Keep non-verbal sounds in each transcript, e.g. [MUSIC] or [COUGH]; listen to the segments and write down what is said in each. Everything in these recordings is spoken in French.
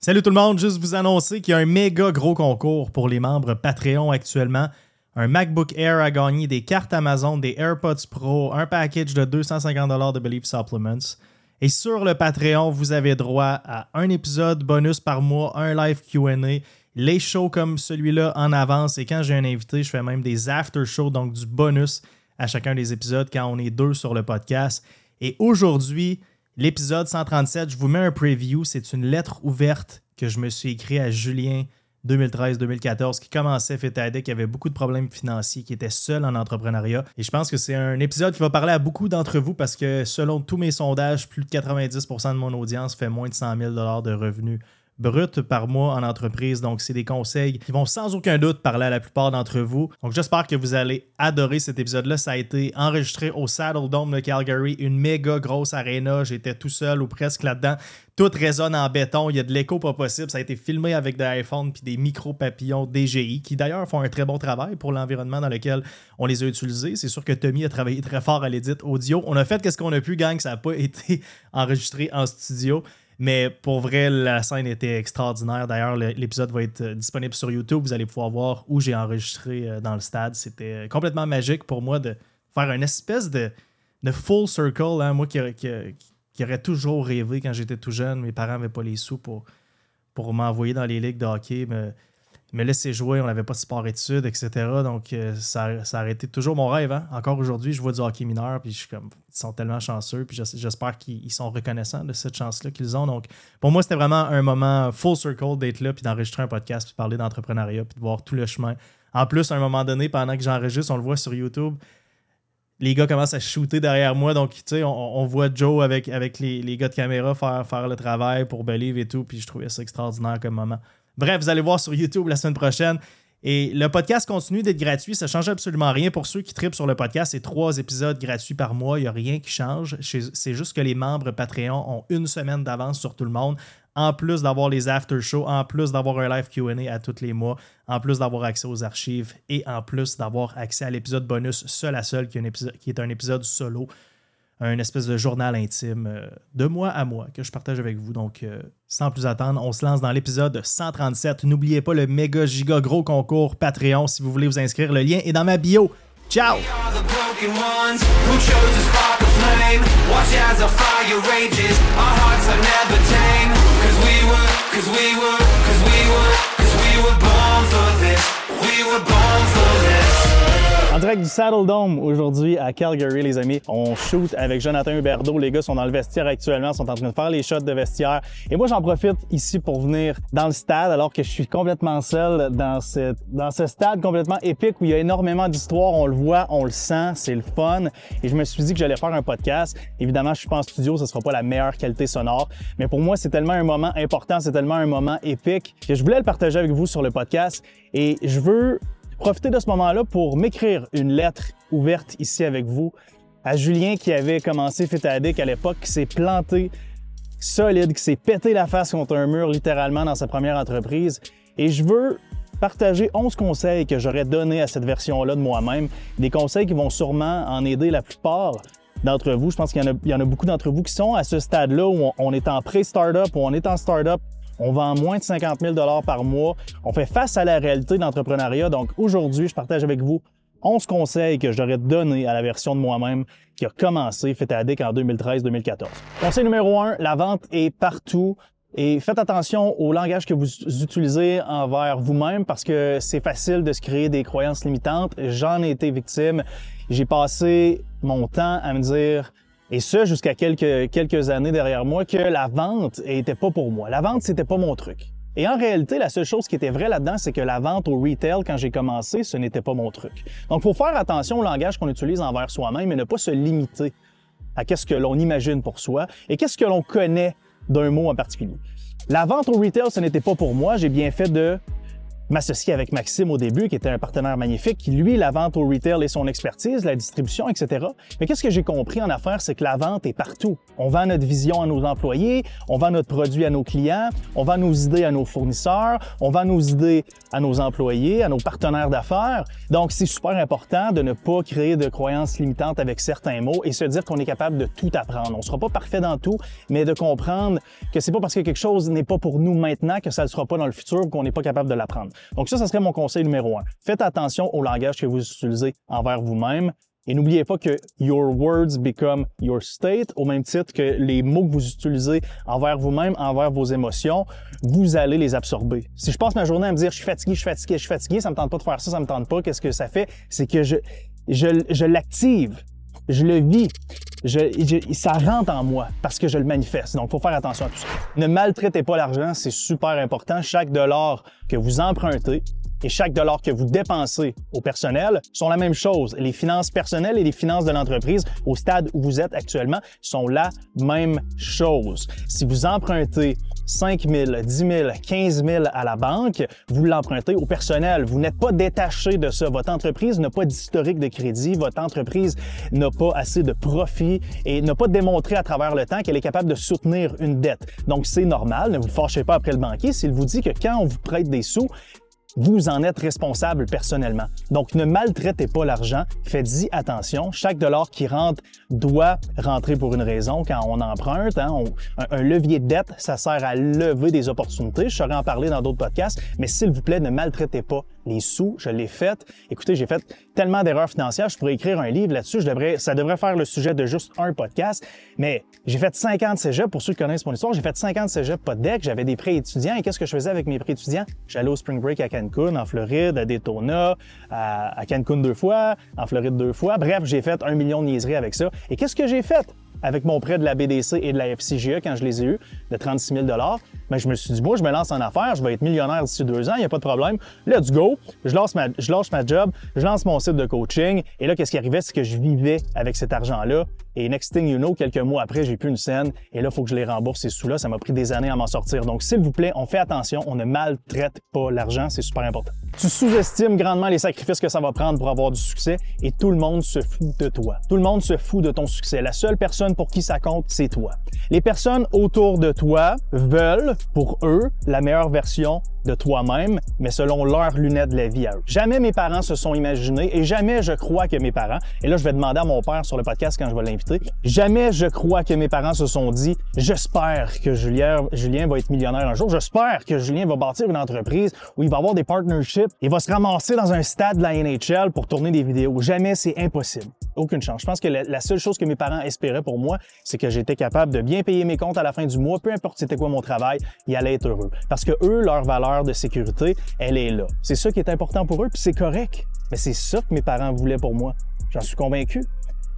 Salut tout le monde, juste vous annoncer qu'il y a un méga gros concours pour les membres Patreon actuellement. Un MacBook Air a gagné des cartes Amazon, des AirPods Pro, un package de 250$ de Believe Supplements. Et sur le Patreon, vous avez droit à un épisode bonus par mois, un live QA, les shows comme celui-là en avance. Et quand j'ai un invité, je fais même des after shows, donc du bonus à chacun des épisodes quand on est deux sur le podcast. Et aujourd'hui, L'épisode 137, je vous mets un preview. C'est une lettre ouverte que je me suis écrit à Julien 2013-2014 qui commençait FETADEC, qui avait beaucoup de problèmes financiers, qui était seul en entrepreneuriat. Et je pense que c'est un épisode qui va parler à beaucoup d'entre vous parce que selon tous mes sondages, plus de 90% de mon audience fait moins de 100 000 de revenus brut par mois en entreprise. Donc, c'est des conseils qui vont sans aucun doute parler à la plupart d'entre vous. Donc, j'espère que vous allez adorer cet épisode-là. Ça a été enregistré au Saddle Dome de Calgary, une méga grosse arena. J'étais tout seul ou presque là-dedans. Tout résonne en béton. Il y a de l'écho pas possible. Ça a été filmé avec des iPhones puis des micro papillons DJI qui d'ailleurs font un très bon travail pour l'environnement dans lequel on les a utilisés. C'est sûr que Tommy a travaillé très fort à l'édit audio. On a fait qu'est-ce qu'on a pu, gang. Ça n'a pas [LAUGHS] été enregistré en studio. Mais pour vrai, la scène était extraordinaire. D'ailleurs, l'épisode va être euh, disponible sur YouTube. Vous allez pouvoir voir où j'ai enregistré euh, dans le stade. C'était euh, complètement magique pour moi de faire une espèce de, full circle. Hein. Moi qui, qui, aurais toujours rêvé quand j'étais tout jeune, mes parents n'avaient pas les sous pour, pour m'envoyer dans les ligues de hockey. Mais me laisser jouer, on n'avait pas de sport études, etc. Donc, euh, ça, a été toujours mon rêve. Hein. Encore aujourd'hui, je vois du hockey mineur, puis je comme, ils sont tellement chanceux, puis j'espère qu'ils sont reconnaissants de cette chance-là qu'ils ont. Donc, pour moi, c'était vraiment un moment full circle d'être là, puis d'enregistrer un podcast, puis parler d'entrepreneuriat, puis de voir tout le chemin. En plus, à un moment donné, pendant que j'enregistre, on le voit sur YouTube, les gars commencent à shooter derrière moi. Donc, tu sais, on, voit Joe avec, avec les, les, gars de caméra faire, faire le travail pour Believe et tout, puis je trouvais ça extraordinaire comme moment. Bref, vous allez voir sur YouTube la semaine prochaine. Et le podcast continue d'être gratuit. Ça ne change absolument rien. Pour ceux qui tripent sur le podcast, c'est trois épisodes gratuits par mois. Il n'y a rien qui change. C'est juste que les membres Patreon ont une semaine d'avance sur tout le monde. En plus d'avoir les after shows, en plus d'avoir un live QA à tous les mois, en plus d'avoir accès aux archives et en plus d'avoir accès à l'épisode bonus seul à seul, qui est un épisode solo un espèce de journal intime euh, de moi à moi que je partage avec vous. Donc, euh, sans plus attendre, on se lance dans l'épisode 137. N'oubliez pas le méga giga gros concours Patreon si vous voulez vous inscrire. Le lien est dans ma bio. Ciao! En direct du Saddle Dome aujourd'hui à Calgary, les amis. On shoot avec Jonathan Huberdeau. Les gars sont dans le vestiaire actuellement, sont en train de faire les shots de vestiaire. Et moi, j'en profite ici pour venir dans le stade alors que je suis complètement seul dans, cette, dans ce stade complètement épique où il y a énormément d'histoires. On le voit, on le sent, c'est le fun. Et je me suis dit que j'allais faire un podcast. Évidemment, je suis pas en studio, ce sera pas la meilleure qualité sonore. Mais pour moi, c'est tellement un moment important, c'est tellement un moment épique que je voulais le partager avec vous sur le podcast. Et je veux profiter de ce moment-là pour m'écrire une lettre ouverte ici avec vous à Julien qui avait commencé Fitadic à l'époque, qui s'est planté solide, qui s'est pété la face contre un mur littéralement dans sa première entreprise. Et je veux partager 11 conseils que j'aurais donnés à cette version-là de moi-même. Des conseils qui vont sûrement en aider la plupart d'entre vous. Je pense qu'il y, en a beaucoup d'entre vous qui sont à ce stade-là où on, est en pré-startup, où on est en startup, on vend moins de 50 000 par mois. On fait face à la réalité de l'entrepreneuriat. Donc aujourd'hui, je partage avec vous 11 conseils que j'aurais donnés à la version de moi-même qui a commencé FETADIC en 2013-2014. Conseil numéro 1, la vente est partout. Et faites attention au langage que vous utilisez envers vous-même parce que c'est facile de se créer des croyances limitantes. J'en ai été victime. J'ai passé mon temps à me dire et ça jusqu'à quelques, années derrière moi, que la vente était pas pour moi. La vente, c'était pas mon truc. Et en réalité, la seule chose qui était vraie là-dedans, c'est que la vente au retail, quand j'ai commencé, ce n'était pas mon truc. Donc, il faut faire attention au langage qu'on utilise envers soi-même et ne pas se limiter à qu'est-ce que l'on imagine pour soi et qu'est-ce que l'on connaît d'un mot en particulier. La vente au retail, ce n'était pas pour moi. J'ai bien fait de m'associer avec Maxime au début, qui était un partenaire magnifique, qui lui, la vente au retail et son expertise, la distribution, etc. Mais qu'est-ce que j'ai compris en affaires, c'est que la vente est partout. On vend notre vision à nos employés, on vend notre produit à nos clients, on vend nos idées à nos fournisseurs, on vend nos idées à nos employés, à nos partenaires d'affaires. Donc, c'est super important de ne pas créer de croyances limitantes avec certains mots et se dire qu'on est capable de tout apprendre. On ne sera pas parfait dans tout, mais de comprendre que c'est pas parce que quelque chose n'est pas pour nous maintenant que ça ne sera pas dans le futur qu'on n'est pas capable de l'apprendre. Donc ça, ça serait mon conseil numéro un. Faites attention au langage que vous utilisez envers vous-même. Et n'oubliez pas que your words become your state, au même titre que les mots que vous utilisez envers vous-même, envers vos émotions, vous allez les absorber. Si je passe ma journée à me dire je suis fatigué, je suis fatigué, je suis fatigué, ça me tente pas de faire ça, ça me tente pas, qu'est-ce que ça fait? C'est que je, je, je l'active, je le vis, je, ça rentre en moi parce que je le manifeste. Donc, il faut faire attention à tout ça. Ne maltraitez pas l'argent, c'est super important. Chaque dollar que vous empruntez, et chaque dollar que vous dépensez au personnel sont la même chose. Les finances personnelles et les finances de l'entreprise au stade où vous êtes actuellement sont la même chose. Si vous empruntez 5 000, 10 000, 15 000 à la banque, vous l'empruntez au personnel. Vous n'êtes pas détaché de ça. Votre entreprise n'a pas d'historique de crédit. Votre entreprise n'a pas assez de profit et n'a pas démontré à travers le temps qu'elle est capable de soutenir une dette. Donc, c'est normal. Ne vous fâchez pas après le banquier s'il vous dit que quand on vous prête des sous, vous en êtes responsable personnellement. Donc, ne maltraitez pas l'argent. Faites-y attention. Chaque dollar qui rentre doit rentrer pour une raison. Quand on emprunte, hein, un, levier de dette, ça sert à lever des opportunités. Je saurais en parler dans d'autres podcasts, mais s'il vous plaît, ne maltraitez pas les sous. Je l'ai fait. Écoutez, j'ai fait tellement d'erreurs financières, je pourrais écrire un livre là-dessus. Ça devrait faire le sujet de juste un podcast. Mais j'ai fait 50 cégep. Pour ceux qui connaissent mon histoire, j'ai fait 50 cégep pas de deck. J'avais des prêts étudiants. Et qu'est-ce que je faisais avec mes prêts étudiants? J'allais au Spring Break à Cancun, en Floride, à Daytona, à, Cancun deux fois, en Floride deux fois. Bref, j'ai fait un million de niaiseries avec ça. Et qu'est-ce que j'ai fait? avec mon prêt de la BDC et de la FCGE quand je les ai eus, de 36 000 ben, je me suis dit, moi, je me lance en affaires, je vais être millionnaire d'ici deux ans, il n'y a pas de problème. Let's go. Je lance, ma, je lâche ma job, je lance mon site de coaching. Et là, qu'est-ce qui arrivait? C'est que je vivais avec cet argent-là. Et next thing you know, quelques mois après, j'ai plus une scène. Et là, il faut que je les rembourse ces sous-là. Ça m'a pris des années à m'en sortir. Donc, s'il vous plaît, on fait attention. On ne maltraite pas l'argent. C'est super important. Tu sous-estimes grandement les sacrifices que ça va prendre pour avoir du succès et tout le monde se fout de toi. Tout le monde se fout de ton succès. La seule personne pour qui ça compte, c'est toi. Les personnes autour de toi veulent, pour eux, la meilleure version de toi-même, mais selon leurs lunettes de la vie à eux. Jamais mes parents se sont imaginés et jamais je crois que mes parents, et là je vais demander à mon père sur le podcast quand je vais l'inviter, jamais je crois que mes parents se sont dit j'espère que Julien, va être millionnaire un jour, j'espère que Julien va bâtir une entreprise où il va avoir des partnerships, il va se ramasser dans un stade de la NHL pour tourner des vidéos. Jamais c'est impossible. Aucune chance. Je pense que la, seule chose que mes parents espéraient pour moi, c'est que j'étais capable de bien payer mes comptes à la fin du mois, peu importe c'était quoi mon travail, il allait être heureux. Parce que eux, leur valeur de sécurité, elle est là. C'est ça qui est important pour eux, puis c'est correct. Mais c'est ça que mes parents voulaient pour moi. J'en suis convaincu.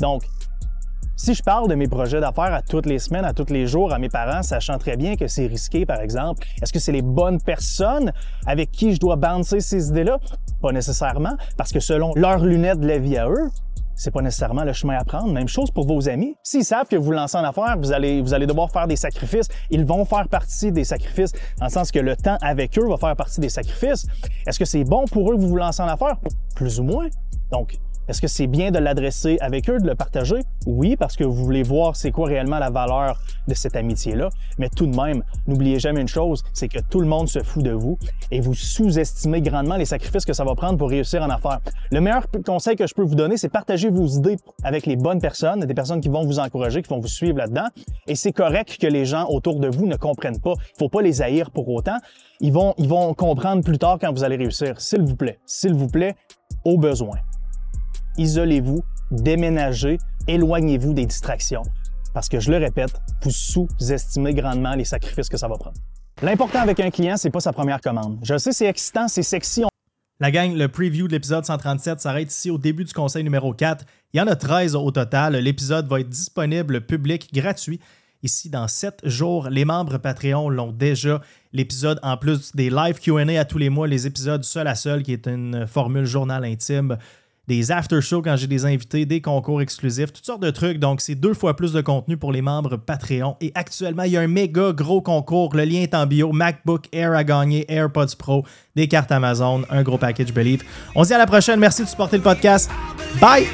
Donc, si je parle de mes projets d'affaires à toutes les semaines, à tous les jours à mes parents, sachant très bien que c'est risqué, par exemple, est-ce que c'est les bonnes personnes avec qui je dois bouncer ces idées-là? Pas nécessairement, parce que selon leurs lunettes de la vie à eux, c'est pas nécessairement le chemin à prendre. Même chose pour vos amis. S'ils savent que vous lancez en affaires, vous allez, vous allez devoir faire des sacrifices. Ils vont faire partie des sacrifices, dans le sens que le temps avec eux va faire partie des sacrifices. Est-ce que c'est bon pour eux que vous vous lancez en affaires? Plus ou moins. Donc, est-ce que c'est bien de l'adresser avec eux, de le partager? Oui, parce que vous voulez voir c'est quoi réellement la valeur de cette amitié-là. Mais tout de même, n'oubliez jamais une chose, c'est que tout le monde se fout de vous et vous sous-estimez grandement les sacrifices que ça va prendre pour réussir en affaires. Le meilleur conseil que je peux vous donner, c'est partager vos idées avec les bonnes personnes, des personnes qui vont vous encourager, qui vont vous suivre là-dedans. Et c'est correct que les gens autour de vous ne comprennent pas. Il faut pas les haïr pour autant. Ils vont, ils vont comprendre plus tard quand vous allez réussir. S'il vous plaît, s'il vous plaît, au besoin isolez-vous, déménagez, éloignez-vous des distractions. Parce que je le répète, vous sous-estimez grandement les sacrifices que ça va prendre. L'important avec un client, c'est pas sa première commande. Je sais, c'est excitant, c'est sexy. La gang, le preview de l'épisode 137 s'arrête ici au début du conseil numéro 4. Il y en a 13 au total. L'épisode va être disponible public gratuit. Ici, dans 7 jours, les membres Patreon l'ont déjà. L'épisode, en plus des live QA à tous les mois, les épisodes seul à seul, qui est une formule journal intime des after-shows quand j'ai des invités, des concours exclusifs, toutes sortes de trucs. Donc, c'est deux fois plus de contenu pour les membres Patreon. Et actuellement, il y a un méga gros concours. Le lien est en bio. MacBook Air à gagner, AirPods Pro, des cartes Amazon, un gros package Believe. On se dit à la prochaine. Merci de supporter le podcast. Bye!